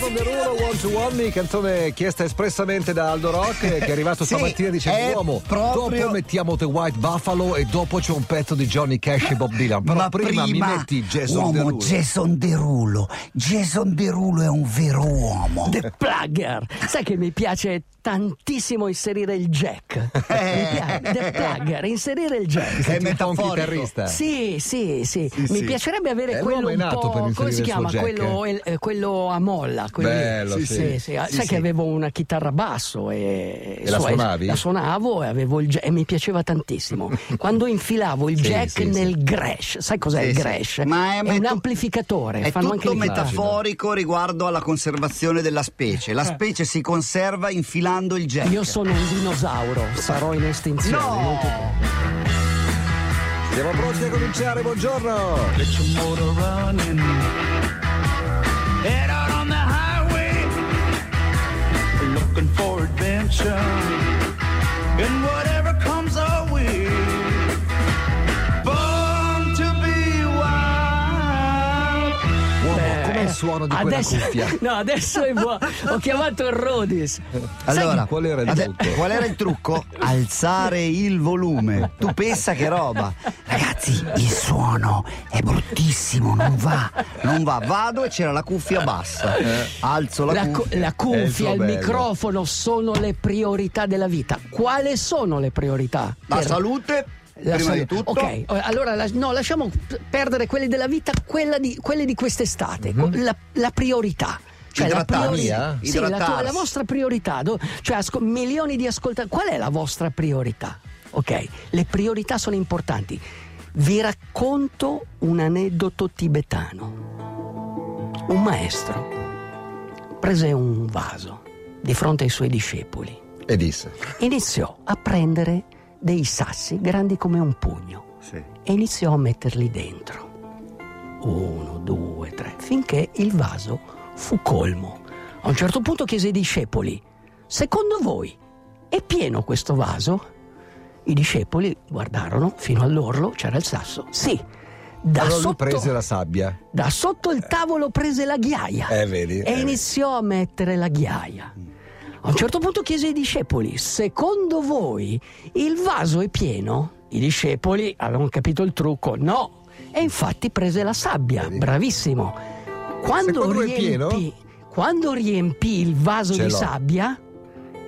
Jason Derulo One to One, canzone chiesta espressamente da Aldo Rock che è arrivato Sì, stamattina dicendo è uomo proprio- dopo mettiamo The White Buffalo e dopo c'è un pezzo di Johnny Cash e Bob Dylan però Ma prima, mi metti Jason uomo Derulo Jason Derulo. Jason Derulo è un vero uomo. The Plugger. Sai che mi piace tantissimo inserire il jack. Mi piace. The Plugger, inserire il jack. Ti senti un chitarrista Sì, sì, sì, Mi sì. piacerebbe avere Eh, quello è un po'. per come si chiama? jack, Quello, eh, quello a molla. Quello lì. Bello, sì, sì, sì. sì. Sì, Sai sì. che avevo una chitarra basso e, E la suonavi? La suonavo e, avevo il jack, e mi piaceva tantissimo. Quando infilavo il Sì, jack sì, nel Gresh, sai cos'è Sì, il sì. Gresh? Ma è un meto- amplificatore. È fanno tutto metaforico riguardo alla conservazione della specie. La specie si conserva infilando il jack. Io sono un dinosauro, sarò in estinzione. No! siamo pronti a cominciare buongiorno Looking for adventure. And whatever il suono di quella adesso, cuffia No, adesso è buono. Ho chiamato il Rodis. Allora, qual era il ade- trucco? qual era il trucco? Alzare il volume. Tu pensa che roba. Ragazzi, il suono è bruttissimo, non va. Non va. Vado e c'era la cuffia bassa. Alzo la, La, cu- cuffia. la il cuffia, il bello. microfono sono le priorità della vita. Quali sono le priorità? La Per- salute, la prima di tutto. Ok, eh, allora no, lasciamo perdere quelle della vita, di, quelle di quest'estate. Mhm. La, la priorità. Cioè la, Idratarsi. priorità. Sì, la, tua- la vostra priorità. do- Cioè, asco- milioni di ascoltatori. Qual è la vostra priorità? Ok, le priorità sono importanti. Vi racconto un aneddoto tibetano. Un maestro prese un vaso di fronte ai suoi discepoli e disse iniziò a prendere dei sassi grandi come un pugno Sì. e iniziò a metterli dentro. Uno, due, tre, finché il vaso fu colmo. A un certo punto chiese ai discepoli, secondo voi è pieno questo vaso? I discepoli guardarono fino all'orlo, c'era il sasso. Sì, da, allora sotto, prese la sabbia da sotto il tavolo prese la ghiaia Eh, vedi, e eh, iniziò a mettere la ghiaia. A un certo punto chiese ai discepoli, secondo voi il vaso è pieno? I discepoli avevano capito il trucco, no. E infatti prese la sabbia, bravissimo. Quando riempì, quando riempì il vaso Ce di l'ho. sabbia,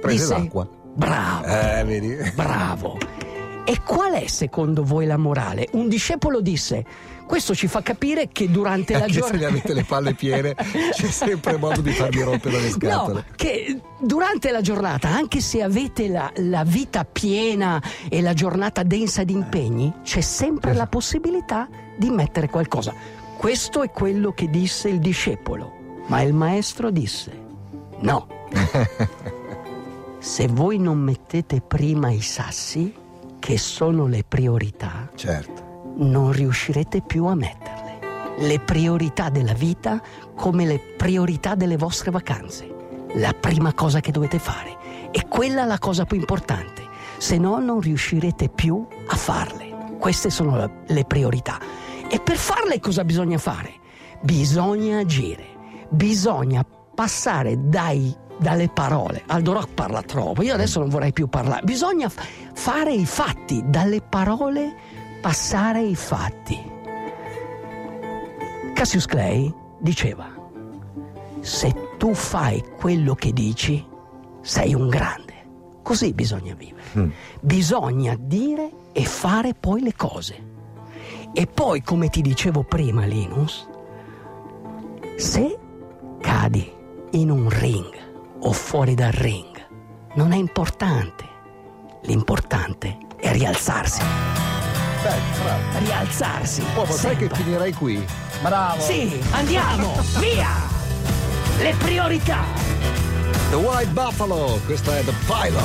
Prese disse, l'acqua. Bravo. eh Bravo. E qual è secondo voi la morale? Un discepolo disse: Questo ci fa capire che durante la anche se giornata. avete le palle piene c'è sempre modo di farvi rompere le No, scatole che durante la giornata, anche se avete la, la vita piena e la giornata densa di impegni, c'è sempre la possibilità di mettere qualcosa. Questo è quello che disse il discepolo, ma il maestro disse: No. Se voi non mettete prima i sassi, che sono le priorità, certo non riuscirete più a metterle. Le priorità della vita come le priorità delle vostre vacanze. La prima cosa che dovete fare. E quella è la cosa più importante. Se no non riuscirete più a farle. Queste sono le priorità. E per farle cosa bisogna fare? Bisogna agire. Bisogna passare dai- dalle parole. Aldo Rock parla troppo, io adesso non vorrei più parlare. Bisogna f- fare i fatti, dalle parole passare ai fatti. Cassius Clay diceva, se tu fai quello che dici, sei un grande. Così bisogna vivere. Bisogna dire e fare poi le cose. E poi, come ti dicevo prima, Linus, se cadi in un ring o fuori dal ring, non è importante. L'importante è rialzarsi. Beh. Rialzarsi. Uomo, sai che finirei qui? Bravo. Sì, andiamo, via! Le priorità! The White Buffalo, questa è The Pilot.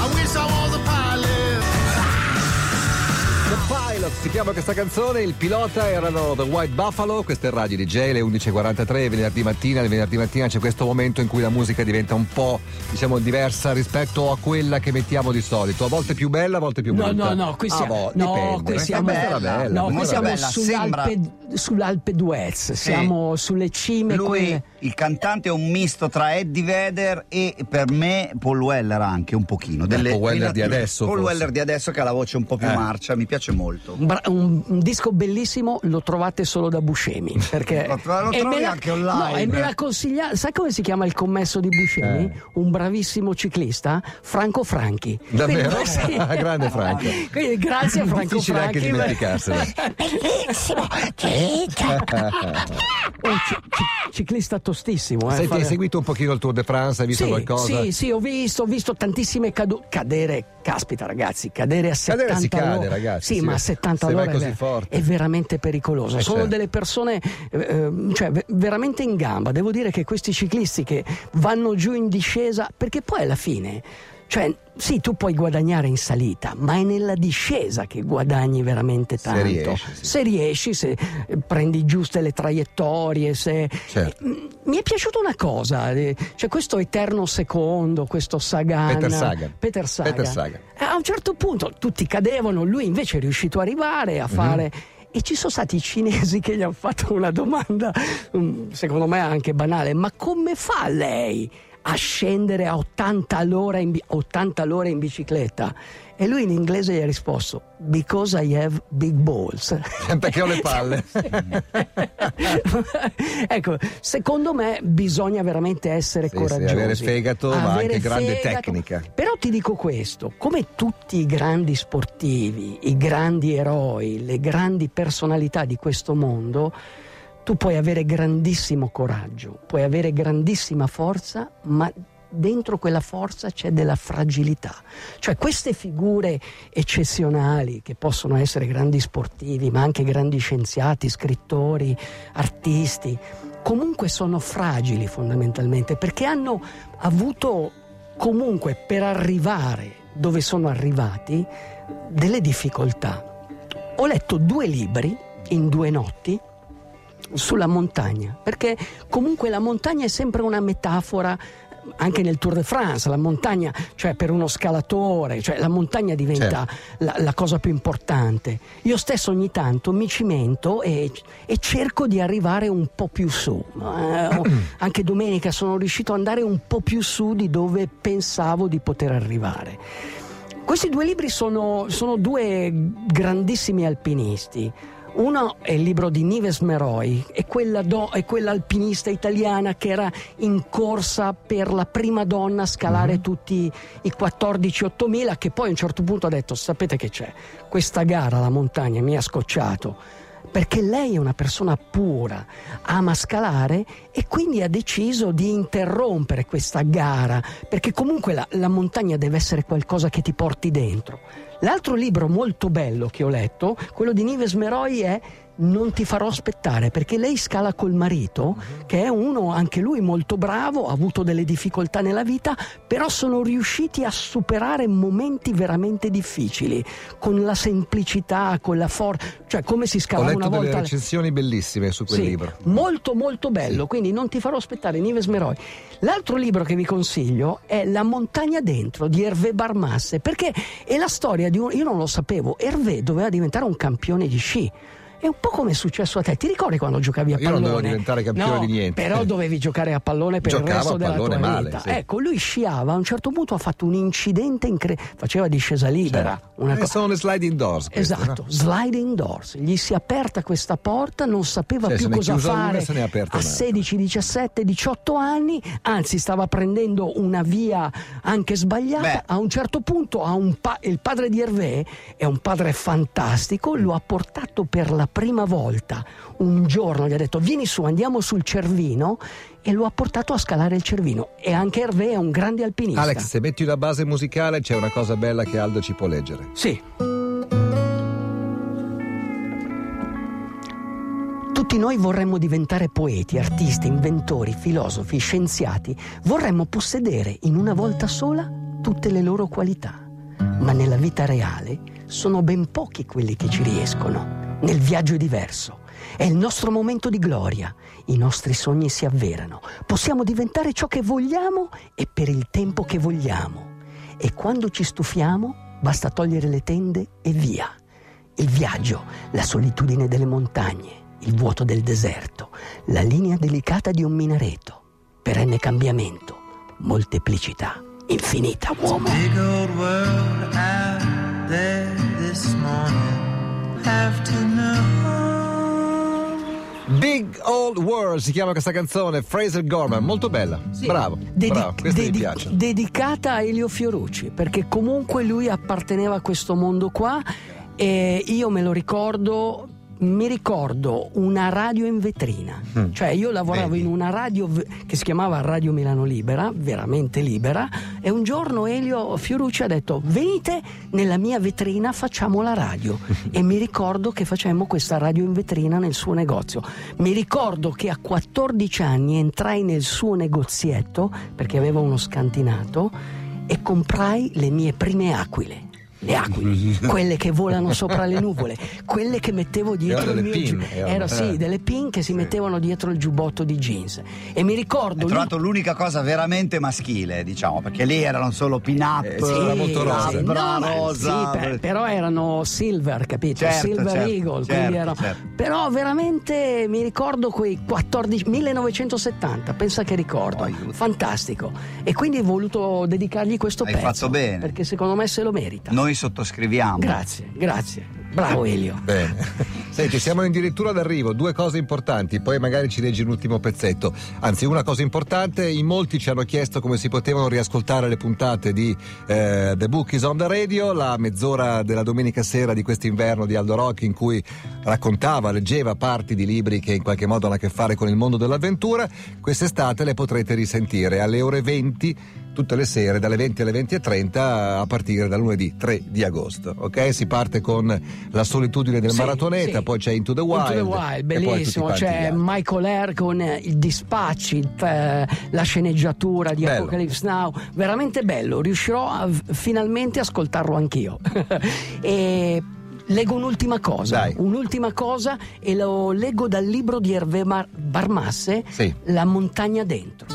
I wish I was a pilot. The Pilot si chiama questa canzone, il pilota erano The White Buffalo, questa è Radio DJ, le 11.43, venerdì mattina, il venerdì mattina c'è questo momento in cui la musica diventa un po' diciamo diversa rispetto a quella che mettiamo di solito, a volte più bella, a volte più No, brutta. no, no, qui Ah, siamo, boh, no, qui Eh, siamo, questa era bella, no, qui questa siamo bella, sull'Alpe, sull'Alpe d'Huez, siamo sulle cime. Lui, quelle- il cantante, è un misto tra Eddie Vedder e per me Paul Weller anche un pochino. Paul Weller di adesso, Paul forse. Weller di adesso che ha la voce un po' più Eh. marcia, mi piace molto. Un, bra- un- un disco bellissimo lo trovate solo da Buscemi perché Lo tro- lo e trovi me l'ha- anche online. no, e me l'ha consigliato sai come si chiama il commesso di Buscemi? Eh. un bravissimo ciclista Franco Franchi Davvero? Quindi, sì. Grande Franco. Quindi, grazie a Franco Difficile anche Franchi dimenticarselo. bellissimo Un ci- ci- ciclista tostissimo eh, Senti, fare- hai seguito un pochino il Tour de France, hai visto sì, qualcosa? Sì, sì, ho visto, ho visto tantissime cadute. Cadere, caspita ragazzi, cadere a 70 Cadere si cade, ragazzi, Sì, sì. ma a 70 Se vai all'ora è, ver- è veramente pericoloso. Eh, Sono certo. delle persone eh, eh, cioè, ve- veramente in gamba. Devo dire che questi ciclisti che vanno giù in discesa, perché poi alla fine. Cioè, sì, tu puoi guadagnare in salita, ma è nella discesa che guadagni veramente Se tanto. riesci, sì. Se riesci, se eh, prendi giuste le traiettorie, se, Certo. Mm, Mi è piaciuta una cosa, eh, c'è questo eterno secondo, questo Sagan. Peter Sagan. Peter Sagan. Peter Sagan. A un certo punto tutti cadevano, lui invece è riuscito a arrivare Mhm. a fare. E ci sono stati i cinesi che gli hanno fatto una domanda, mm, secondo me anche banale, ma come fa lei a scendere a 80 all'ora in, bi- 80 all'ora in bicicletta? E lui in inglese gli ha risposto, because I have big balls. Perché ho le palle. ecco, secondo me bisogna veramente essere Sì, sì, coraggiosi. avere fegato, ma Avere anche grande fegato. tecnica. Però ti dico questo, come tutti i grandi sportivi, i grandi eroi, le grandi personalità di questo mondo, tu puoi avere grandissimo coraggio, puoi avere grandissima forza, ma dentro quella forza c'è della fragilità. Cioè queste figure eccezionali che possono essere grandi sportivi, ma anche grandi scienziati, scrittori, artisti, comunque sono fragili fondamentalmente perché hanno avuto comunque per arrivare dove sono arrivati delle difficoltà. Ho letto due libri in due notti sulla montagna, perché comunque la montagna è sempre una metafora anche nel Tour de France, la montagna, cioè per uno scalatore, cioè la montagna diventa la, la cosa più importante. Io stesso ogni tanto mi cimento e, e cerco di arrivare un po' più su. Eh, anche domenica sono riuscito ad andare un po' più su di dove pensavo di poter arrivare. Questi due libri sono, sono due grandissimi alpinisti. Uno è il libro di Nives Meroi, è quella, do- è quella alpinista italiana che era in corsa per la prima donna a scalare tutti i 14-8000, che poi a un certo punto ha detto, sapete che c'è, questa gara alla montagna mi ha scocciato, perché lei è una persona pura, ama scalare e quindi ha deciso di interrompere questa gara, perché comunque la, la montagna deve essere qualcosa che ti porti dentro. L'altro libro molto bello che ho letto, quello di Nives Meroi, è Non ti farò aspettare, perché lei scala col marito, che è uno anche lui molto bravo, ha avuto delle difficoltà nella vita, però sono riusciti a superare momenti veramente difficili, con la semplicità, con la forza, cioè come si Ho scalava letto una delle volta. recensioni bellissime su quel Sì, libro. Molto molto bello, quindi non ti farò aspettare Nives Meroi. L'altro libro che vi consiglio è La montagna dentro di Hervé Barmasse, perché è la storia di un io non lo sapevo, Hervé doveva diventare un campione di sci. È un po' come è successo a te. Ti ricordi quando giocavi a Io non pallone? dovevo diventare campione No, di niente. Però dovevi giocare a pallone per Giocavo il resto a della tua pallone male, vita. sì. Ecco, lui sciava, a un certo punto ha fatto un incidente incredibile, faceva discesa libera. Una Eh, co- sono le sliding doors. queste, Esatto, no? sliding doors. Gli si è aperta questa porta, non sapeva Cioè, più cosa una fare. se ne è aperta a un'altra. 16, 17, 18 anni, anzi stava prendendo una via anche sbagliata. Beh. A un certo punto un pa- il padre di Hervé è un padre fantastico, lo ha portato per la prima volta un giorno, gli ha detto vieni su, andiamo sul Cervino e lo ha portato a scalare il Cervino. E anche Hervé è un grande alpinista. Alex, se metti una base musicale c'è una cosa bella che Aldo ci può leggere. Sì. Tutti noi vorremmo diventare poeti, artisti, inventori, filosofi, scienziati. Vorremmo possedere in una volta sola tutte le loro qualità. ma nella vita reale sono ben pochi quelli che ci riescono. Nel viaggio è diverso. È il nostro momento di gloria. I nostri sogni si avverano. Possiamo diventare ciò che vogliamo e per il tempo che vogliamo. E quando ci stufiamo, basta togliere le tende e via. Il viaggio, la solitudine delle montagne, il vuoto del deserto, la linea delicata di un minareto, perenne cambiamento, molteplicità, infinita uomo. Big old world out there this morning. Big Old World si chiama questa canzone, Fraser Gorman, molto bella. Bravo, Dedi- bravo, questa mi dedi- piace. Dedicata a Elio Fiorucci, perché comunque lui apparteneva a questo mondo qua e io me lo ricordo. Mi ricordo una radio in vetrina, Mm. cioè io lavoravo Vedi. in una radio che si chiamava Radio Milano Libera, veramente libera, e un giorno Elio Fiorucci ha detto venite nella mia vetrina, facciamo la radio. e mi ricordo che facemmo questa radio in vetrina nel suo negozio. Mi ricordo che a 14 anni entrai nel suo negozietto, perché aveva uno scantinato, e comprai le mie prime aquile. Le aquile, quelle che volano sopra le nuvole, quelle che mettevo dietro il mio pin, giu- erano, Era sì, eh. delle pin che si mettevano dietro il giubbotto di jeans. E mi ricordo Hai lui- trovato l'unica cosa veramente maschile, diciamo, perché lì erano solo pin-up, Eh, sì, era molto rosa. sì, no, ma- rosa. sì, per- però erano silver, capito? Certo, silver certo, Eagle, certo, quindi erano- certo. Però veramente mi ricordo quei 14 1970, pensa che ricordo. Aiuto. Fantastico. E quindi ho voluto dedicargli questo Hai pezzo. fatto bene. Perché secondo me se lo merita. Noi sottoscriviamo. Grazie, grazie. Bravo Elio. Bene. Senti, siamo addirittura d'arrivo, due cose importanti, poi magari ci leggi l'ultimo pezzetto. Anzi, una cosa importante, in molti ci hanno chiesto come si potevano riascoltare le puntate di eh, The Book is on the Radio, la mezz'ora della domenica sera di quest'inverno di Aldo Rock in cui raccontava, leggeva parti di libri che in qualche modo hanno a che fare con il mondo dell'avventura. Quest'estate le potrete risentire alle ore 20 tutte le sere dalle 20 alle 20.30 a partire dal lunedì 3 di agosto. Ok? Si parte con La solitudine del Sì, maratoneta, sì. poi c'è Into the Wild. Into the Wild, bellissimo. C'è. Michael Air con eh, il dispacci, eh, la sceneggiatura di Bello. Apocalypse Now. Veramente bello. Riuscirò a, finalmente a ascoltarlo anch'io. e leggo un'ultima cosa. Dai. Un'ultima cosa e lo leggo dal libro di Hervé Mar- Barmasse, Sì. La montagna dentro.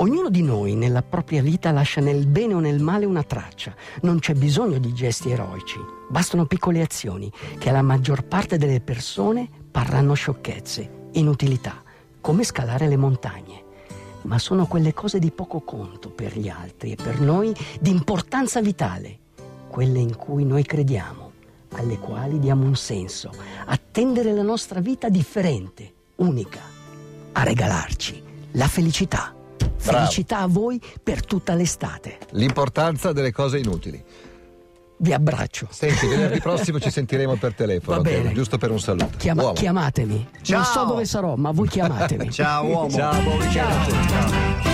Ognuno di noi nella propria vita lascia nel bene o nel male una traccia. Non c'è bisogno di gesti eroici, bastano piccole azioni che alla maggior parte delle persone parranno sciocchezze, inutilità, come scalare le montagne. Ma sono quelle cose di poco conto per gli altri e per noi di importanza vitale, quelle in cui noi crediamo, alle quali diamo un senso, a tendere la nostra vita differente, unica, a regalarci la felicità. Bravo. Felicità a voi per tutta l'estate. L'importanza delle cose inutili. Vi abbraccio. Senti, venerdì prossimo ci sentiremo per telefono, Va bene. giusto per un saluto. Chiama- chiamatemi. Ciao. Non so dove sarò, ma voi chiamatemi. Ciao uomo. Ciao, buon tutti. Ciao.